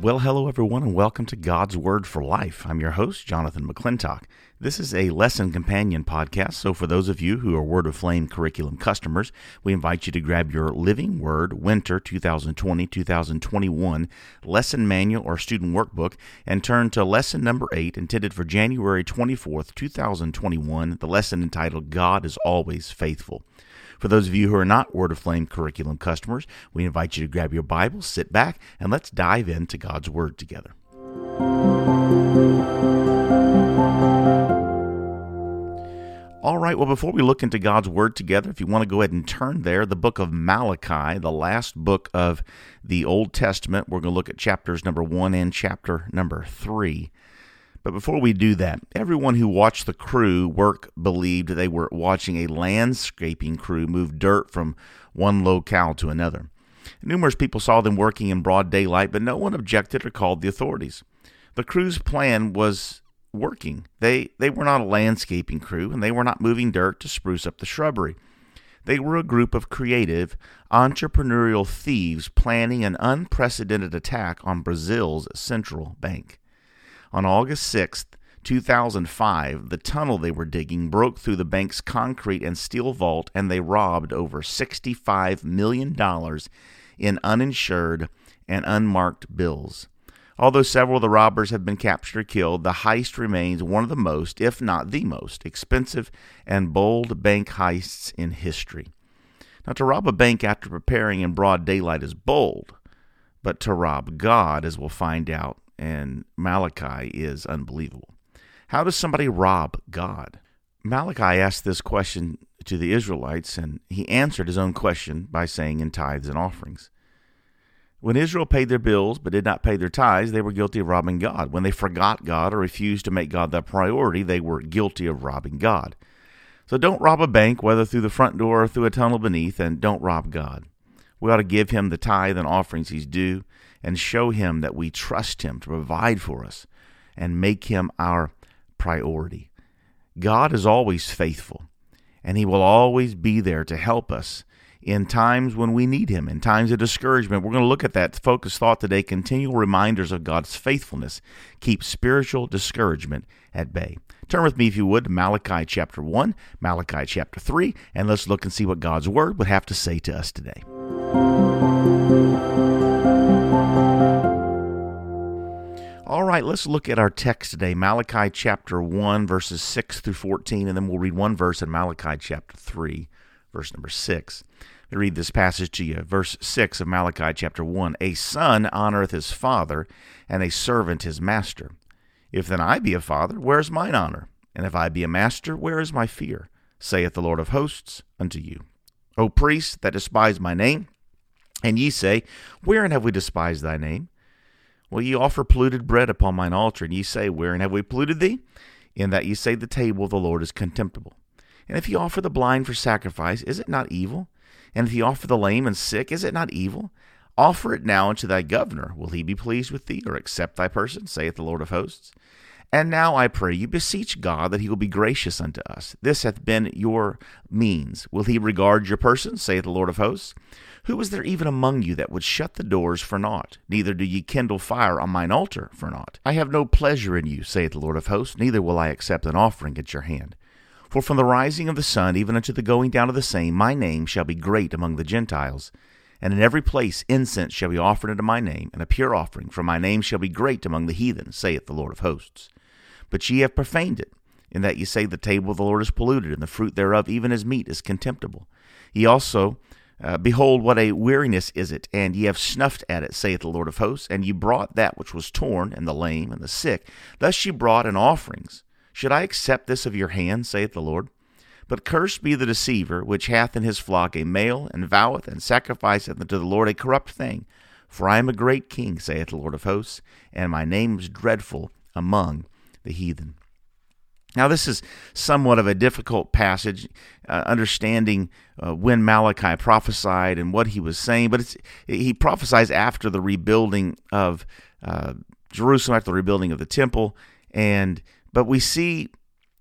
Well, hello everyone, and welcome to God's Word for Life. I'm your host, Jonathan McClintock. This is a lesson companion podcast, so for those of you who are Word Aflame curriculum customers, we invite you to grab your Living Word Winter 2020 2021 lesson manual or student workbook and turn to lesson number 8, intended for January 24th, 2021, the lesson entitled God is Always Faithful. For those of you who are not Word Aflame curriculum customers, we invite you to grab your Bible, sit back, and let's dive into God's Word together. All right, well, before we look into God's Word together, if you want to go ahead and turn there, the book of Malachi, the last book of the Old Testament, we're going to look at chapters number 1 and chapter number 3. But before we do that, everyone who watched the crew work believed they were watching a landscaping crew move dirt from one locale to another. Numerous people saw them working in broad daylight, but no one objected or called the authorities. The crew's plan was working. They they were not a landscaping crew and they were not moving dirt to spruce up the shrubbery. They were a group of creative, entrepreneurial thieves planning an unprecedented attack on Brazil's central bank. On August 6, 2005, the tunnel they were digging broke through the bank's concrete and steel vault and they robbed over $65 million in uninsured and unmarked bills. Although several of the robbers have been captured or killed, the heist remains one of the most, if not the most, expensive and bold bank heists in history. Now, to rob a bank after preparing in broad daylight is bold, but to rob God, as we'll find out, and Malachi is unbelievable. How does somebody rob God? Malachi asked this question to the Israelites, and he answered his own question by saying, in tithes and offerings. When Israel paid their bills but did not pay their tithes, they were guilty of robbing God. When they forgot God or refused to make God their priority, they were guilty of robbing God. So don't rob a bank, whether through the front door or through a tunnel beneath, and don't rob God. We ought to give him the tithe and offerings he's due and show Him that we trust Him to provide for us and make Him our priority. God is always faithful, and He will always be there to help us in times when we need Him, in times of discouragement. We're going to look at that focus thought today continual reminders of God's faithfulness keep spiritual discouragement at bay. Turn with me, if you would, to Malachi chapter 1, Malachi chapter 3, and let's look and see what God's Word would have to say to us today. All right, let's look at our text today Malachi chapter 1, verses 6 through 14, and then we'll read one verse in Malachi chapter 3, verse number 6. Let me read this passage to you. Verse 6 of Malachi chapter 1 A son honoreth his father, and a servant his master. If then I be a father, where is mine honor? And if I be a master, where is my fear? saith the Lord of hosts unto you. O priests that despise my name, and ye say, Wherein have we despised thy name? Well, ye offer polluted bread upon mine altar, and ye say, Wherein have we polluted thee? In that ye say, The table of the Lord is contemptible. And if ye offer the blind for sacrifice, is it not evil? And if ye offer the lame and sick, is it not evil? Offer it now unto thy governor. Will he be pleased with thee, or accept thy person, saith the Lord of hosts? And now I pray you, beseech God that he will be gracious unto us. This hath been your means. Will he regard your person, saith the Lord of hosts? Who is there even among you that would shut the doors for naught? Neither do ye kindle fire on mine altar for naught. I have no pleasure in you, saith the Lord of hosts, neither will I accept an offering at your hand. For from the rising of the sun even unto the going down of the same, my name shall be great among the Gentiles. And in every place incense shall be offered unto my name, and a pure offering, for my name shall be great among the heathen, saith the Lord of hosts. But ye have profaned it, in that ye say the table of the Lord is polluted, and the fruit thereof, even as meat, is contemptible. Ye also uh, Behold, what a weariness is it, and ye have snuffed at it, saith the Lord of hosts, and ye brought that which was torn, and the lame, and the sick. Thus ye brought in offerings. Should I accept this of your hand, saith the Lord? But cursed be the deceiver, which hath in his flock a male, and voweth, and sacrificeth unto the Lord a corrupt thing. For I am a great king, saith the Lord of hosts, and my name is dreadful among the heathen. Now, this is somewhat of a difficult passage, uh, understanding uh, when Malachi prophesied and what he was saying, but he prophesies after the rebuilding of uh, Jerusalem, after the rebuilding of the temple, and but we see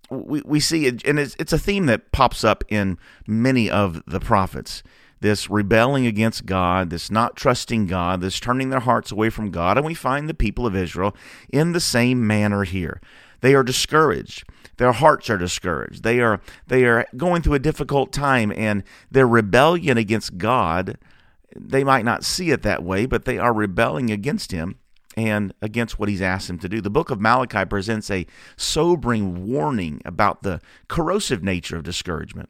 we, we see and it's, it's a theme that pops up in many of the prophets this rebelling against God, this not trusting God, this turning their hearts away from God. And we find the people of Israel in the same manner here. They are discouraged. Their hearts are discouraged. They are they are going through a difficult time and their rebellion against God, they might not see it that way, but they are rebelling against him and against what he's asked them to do. The book of Malachi presents a sobering warning about the corrosive nature of discouragement.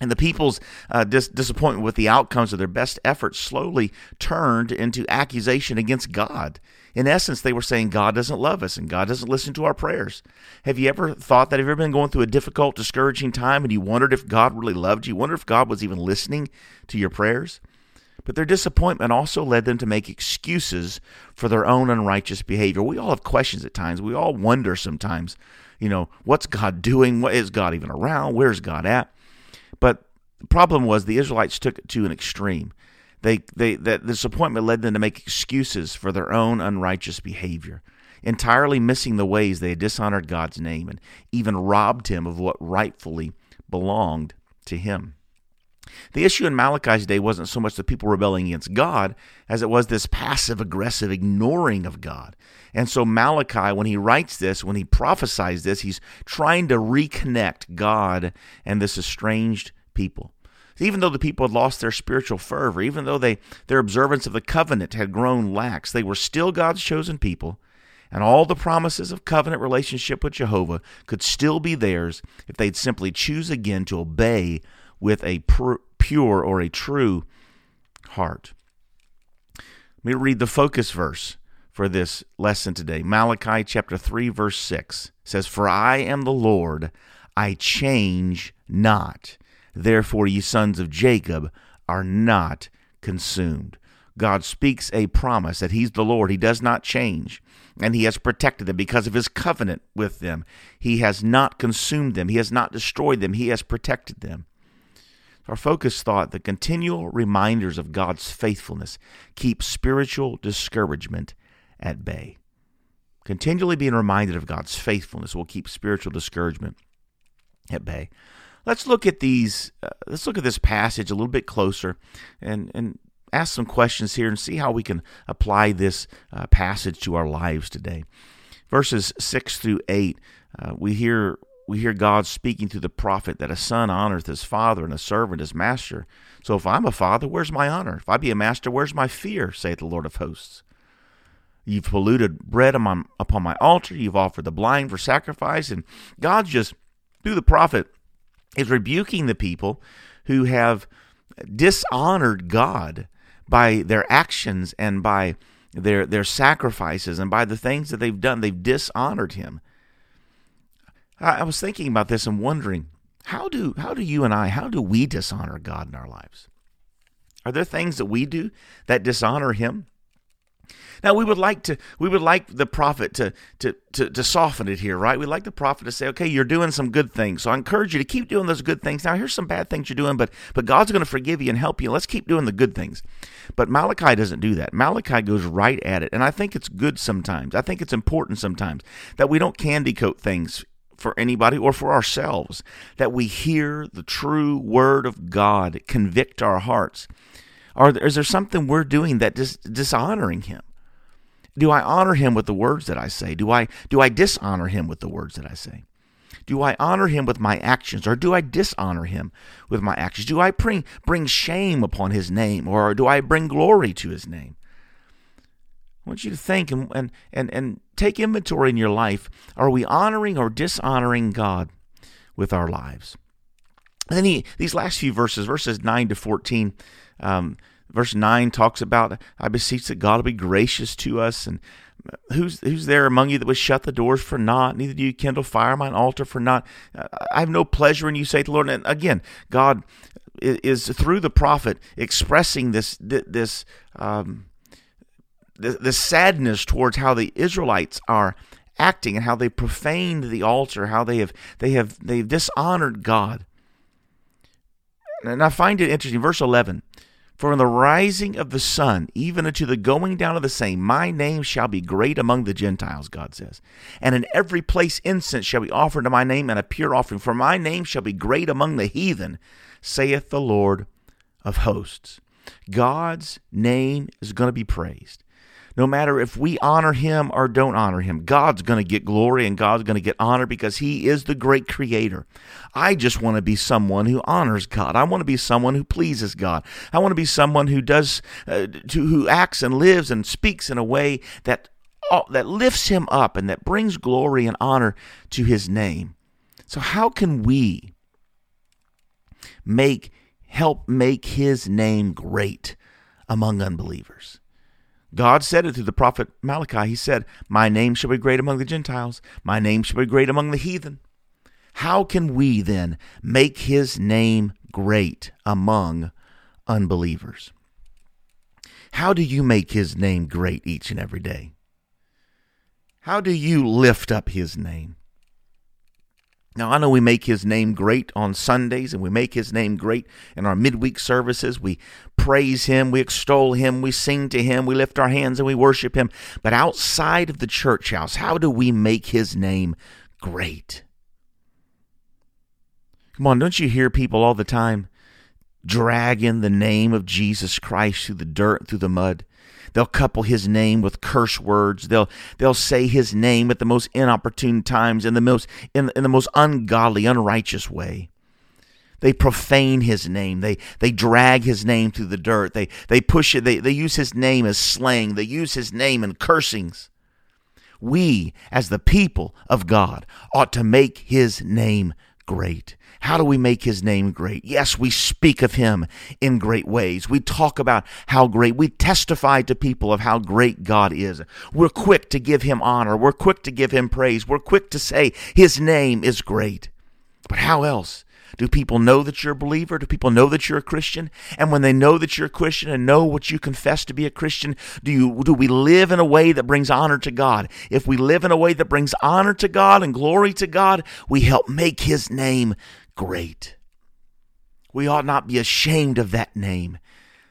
And the people's uh, dis- disappointment with the outcomes of their best efforts slowly turned into accusation against God. In essence, they were saying God doesn't love us and God doesn't listen to our prayers. Have you ever thought that? Have you ever been going through a difficult, discouraging time and you wondered if God really loved you? You wondered if God was even listening to your prayers? But their disappointment also led them to make excuses for their own unrighteous behavior. We all have questions at times. We all wonder sometimes, you know, what's God doing? What is God even around? Where's God at? But the problem was the Israelites took it to an extreme. They, they, that disappointment led them to make excuses for their own unrighteous behavior, entirely missing the ways they had dishonored God's name and even robbed him of what rightfully belonged to him. The issue in Malachi's day wasn't so much the people rebelling against God as it was this passive aggressive ignoring of God. And so Malachi, when he writes this, when he prophesies this, he's trying to reconnect God and this estranged people. Even though the people had lost their spiritual fervor, even though they, their observance of the covenant had grown lax, they were still God's chosen people, and all the promises of covenant relationship with Jehovah could still be theirs if they'd simply choose again to obey with a pure or a true heart. Let me read the focus verse for this lesson today. Malachi chapter 3 verse 6 says, "For I am the Lord, I change not. Therefore ye sons of Jacob are not consumed." God speaks a promise that he's the Lord. He does not change. And he has protected them because of his covenant with them. He has not consumed them. He has not destroyed them. He has protected them. Our focus thought the continual reminders of God's faithfulness keep spiritual discouragement at bay. Continually being reminded of God's faithfulness will keep spiritual discouragement at bay. Let's look at these. Uh, let's look at this passage a little bit closer, and and ask some questions here and see how we can apply this uh, passage to our lives today. Verses six through eight, uh, we hear we hear God speaking through the prophet that a son honoreth his father and a servant his master. So if I'm a father, where's my honor? If I be a master, where's my fear? saith the Lord of hosts. You've polluted bread upon my altar. You've offered the blind for sacrifice. And God's just, through the prophet, is rebuking the people who have dishonored God by their actions and by their, their sacrifices and by the things that they've done. They've dishonored him. I was thinking about this and wondering how do how do you and I how do we dishonor God in our lives? Are there things that we do that dishonor him? Now we would like to we would like the prophet to, to to to soften it here, right? We'd like the prophet to say, okay, you're doing some good things. So I encourage you to keep doing those good things. Now here's some bad things you're doing, but but God's going to forgive you and help you. Let's keep doing the good things. But Malachi doesn't do that. Malachi goes right at it. And I think it's good sometimes. I think it's important sometimes that we don't candy coat things for anybody or for ourselves, that we hear the true word of God convict our hearts? Or is there something we're doing that is dishonoring Him? Do I honor Him with the words that I say? Do I do I dishonor Him with the words that I say? Do I honor Him with my actions, or do I dishonor Him with my actions? Do I bring bring shame upon His name, or do I bring glory to His name? I want you to think and, and, and, and take inventory in your life. Are we honoring or dishonoring God with our lives? And then he, these last few verses, verses 9 to 14, um, verse 9 talks about, I beseech that God will be gracious to us. And who's who's there among you that would shut the doors for naught? Neither do you kindle fire on mine altar for naught. I have no pleasure in you, say the Lord. And again, God is, is through the prophet expressing this, this, um, the, the sadness towards how the Israelites are acting and how they profaned the altar, how they have they have they've dishonored God. And I find it interesting, verse 11. For in the rising of the sun, even unto the going down of the same, my name shall be great among the Gentiles, God says. And in every place incense shall be offered to my name, and a pure offering. For my name shall be great among the heathen, saith the Lord of hosts. God's name is going to be praised no matter if we honor him or don't honor him, God's going to get glory and God's going to get honor because he is the great creator. I just want to be someone who honors God. I want to be someone who pleases God. I want to be someone who does uh, to, who acts and lives and speaks in a way that uh, that lifts him up and that brings glory and honor to his name. So how can we make help make his name great among unbelievers? God said it through the prophet Malachi. He said, My name shall be great among the Gentiles, my name shall be great among the heathen. How can we then make his name great among unbelievers? How do you make his name great each and every day? How do you lift up his name? Now, I know we make his name great on Sundays and we make his name great in our midweek services. We praise him, we extol him, we sing to him, we lift our hands and we worship him. But outside of the church house, how do we make his name great? Come on, don't you hear people all the time dragging the name of Jesus Christ through the dirt, through the mud? They'll couple his name with curse words. They'll they'll say his name at the most inopportune times in the most in, in the most ungodly, unrighteous way. They profane his name. They they drag his name through the dirt. They they push it. They, they use his name as slang. They use his name in cursings. We, as the people of God, ought to make his name great. How do we make his name great? Yes, we speak of him in great ways. We talk about how great, we testify to people of how great God is. We're quick to give him honor. We're quick to give him praise. We're quick to say his name is great. But how else? Do people know that you're a believer? Do people know that you're a Christian? And when they know that you're a Christian and know what you confess to be a Christian, do you do we live in a way that brings honor to God? If we live in a way that brings honor to God and glory to God, we help make his name great. We ought not be ashamed of that name.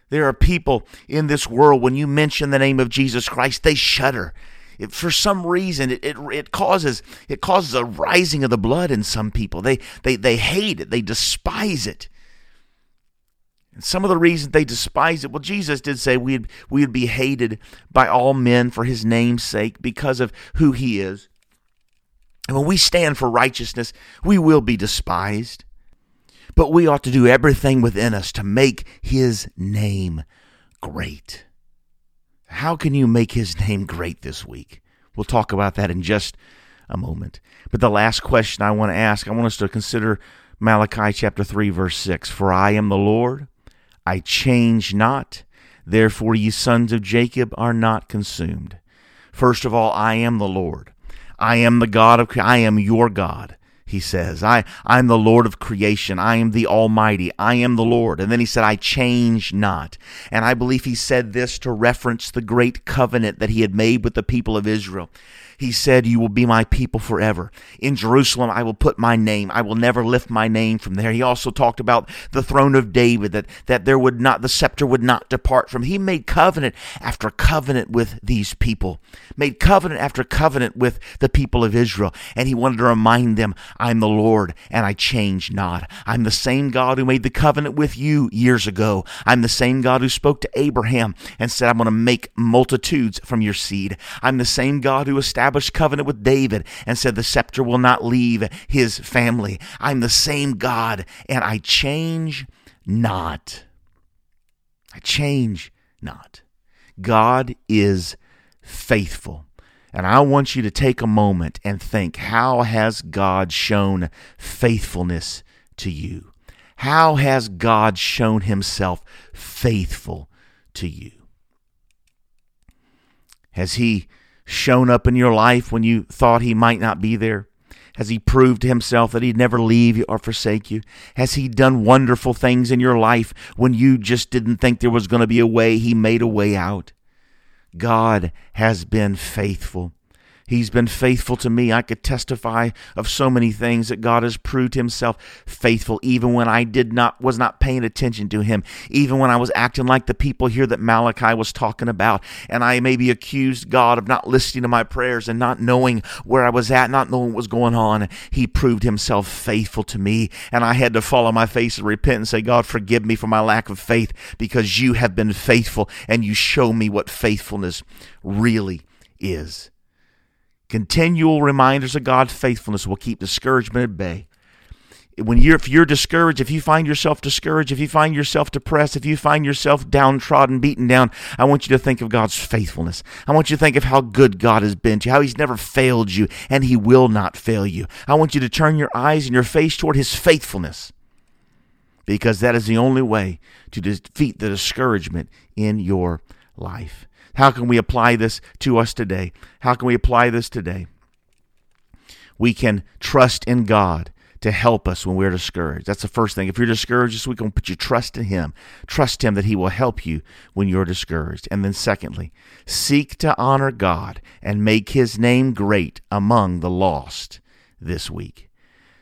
There are people in this world, when you mention the name of Jesus Christ, they shudder. It, for some reason, it, it, it, causes it causes a rising of the blood in some people. They, they, they hate it, they despise it. And some of the reasons they despise it, well, Jesus did say we'd, we'd be hated by all men for his name's sake because of who he is. And when we stand for righteousness, we will be despised. But we ought to do everything within us to make his name great. How can you make his name great this week? We'll talk about that in just a moment. But the last question I want to ask, I want us to consider Malachi chapter 3, verse 6. For I am the Lord, I change not. Therefore, ye sons of Jacob are not consumed. First of all, I am the Lord. I am the God of, I am your God he says. I, I'm the Lord of creation. I am the Almighty. I am the Lord. And then he said, I change not. And I believe he said this to reference the great covenant that he had made with the people of Israel. He said, You will be my people forever. In Jerusalem, I will put my name. I will never lift my name from there. He also talked about the throne of David, that, that there would not, the scepter would not depart from. He made covenant after covenant with these people, made covenant after covenant with the people of Israel. And he wanted to remind them, I'm the Lord and I change not. I'm the same God who made the covenant with you years ago. I'm the same God who spoke to Abraham and said, I'm going to make multitudes from your seed. I'm the same God who established covenant with David and said, The scepter will not leave his family. I'm the same God, and I change not. I change not. God is faithful. And I want you to take a moment and think how has God shown faithfulness to you? How has God shown himself faithful to you? Has he shown up in your life when you thought he might not be there? Has he proved to himself that he'd never leave you or forsake you? Has he done wonderful things in your life when you just didn't think there was going to be a way? He made a way out. God has been faithful. He's been faithful to me. I could testify of so many things that God has proved himself faithful even when I did not was not paying attention to him, even when I was acting like the people here that Malachi was talking about, and I maybe accused God of not listening to my prayers and not knowing where I was at, not knowing what was going on. He proved himself faithful to me, and I had to fall on my face and repent and say, God, forgive me for my lack of faith because you have been faithful and you show me what faithfulness really is. Continual reminders of God's faithfulness will keep discouragement at bay. When you're, if you're discouraged, if you find yourself discouraged, if you find yourself depressed, if you find yourself downtrodden, beaten down, I want you to think of God's faithfulness. I want you to think of how good God has been to you, how He's never failed you, and He will not fail you. I want you to turn your eyes and your face toward His faithfulness because that is the only way to defeat the discouragement in your life. How can we apply this to us today? How can we apply this today? We can trust in God to help us when we're discouraged. That's the first thing. If you're discouraged this week, put your trust in Him. Trust Him that He will help you when you're discouraged. And then, secondly, seek to honor God and make His name great among the lost this week.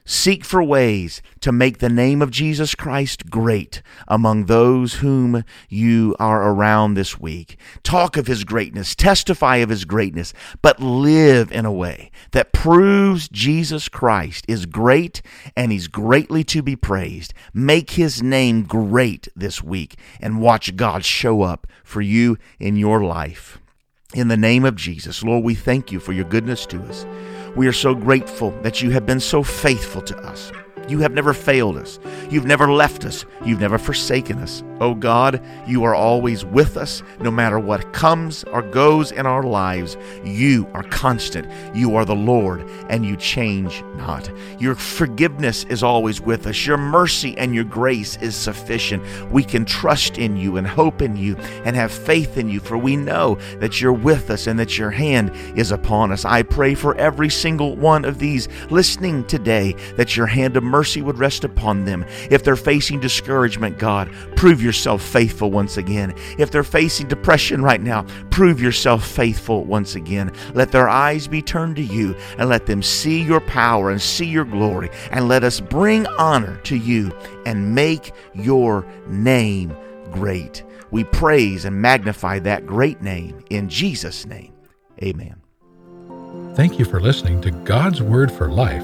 Seek for ways to make the name of Jesus Christ great among those whom you are around this week. Talk of his greatness, testify of his greatness, but live in a way that proves Jesus Christ is great and he's greatly to be praised. Make his name great this week and watch God show up for you in your life. In the name of Jesus, Lord, we thank you for your goodness to us. We are so grateful that you have been so faithful to us. You have never failed us. You've never left us. You've never forsaken us. Oh God, you are always with us no matter what comes or goes in our lives. You are constant. You are the Lord and you change not. Your forgiveness is always with us. Your mercy and your grace is sufficient. We can trust in you and hope in you and have faith in you, for we know that you're with us and that your hand is upon us. I pray for every single one of these listening today that your hand of mercy would rest upon them. If they're facing discouragement, God, prove yourself faithful once again. If they're facing depression right now, prove yourself faithful once again. Let their eyes be turned to you and let them see your power and see your glory. And let us bring honor to you and make your name great. We praise and magnify that great name in Jesus' name. Amen. Thank you for listening to God's Word for Life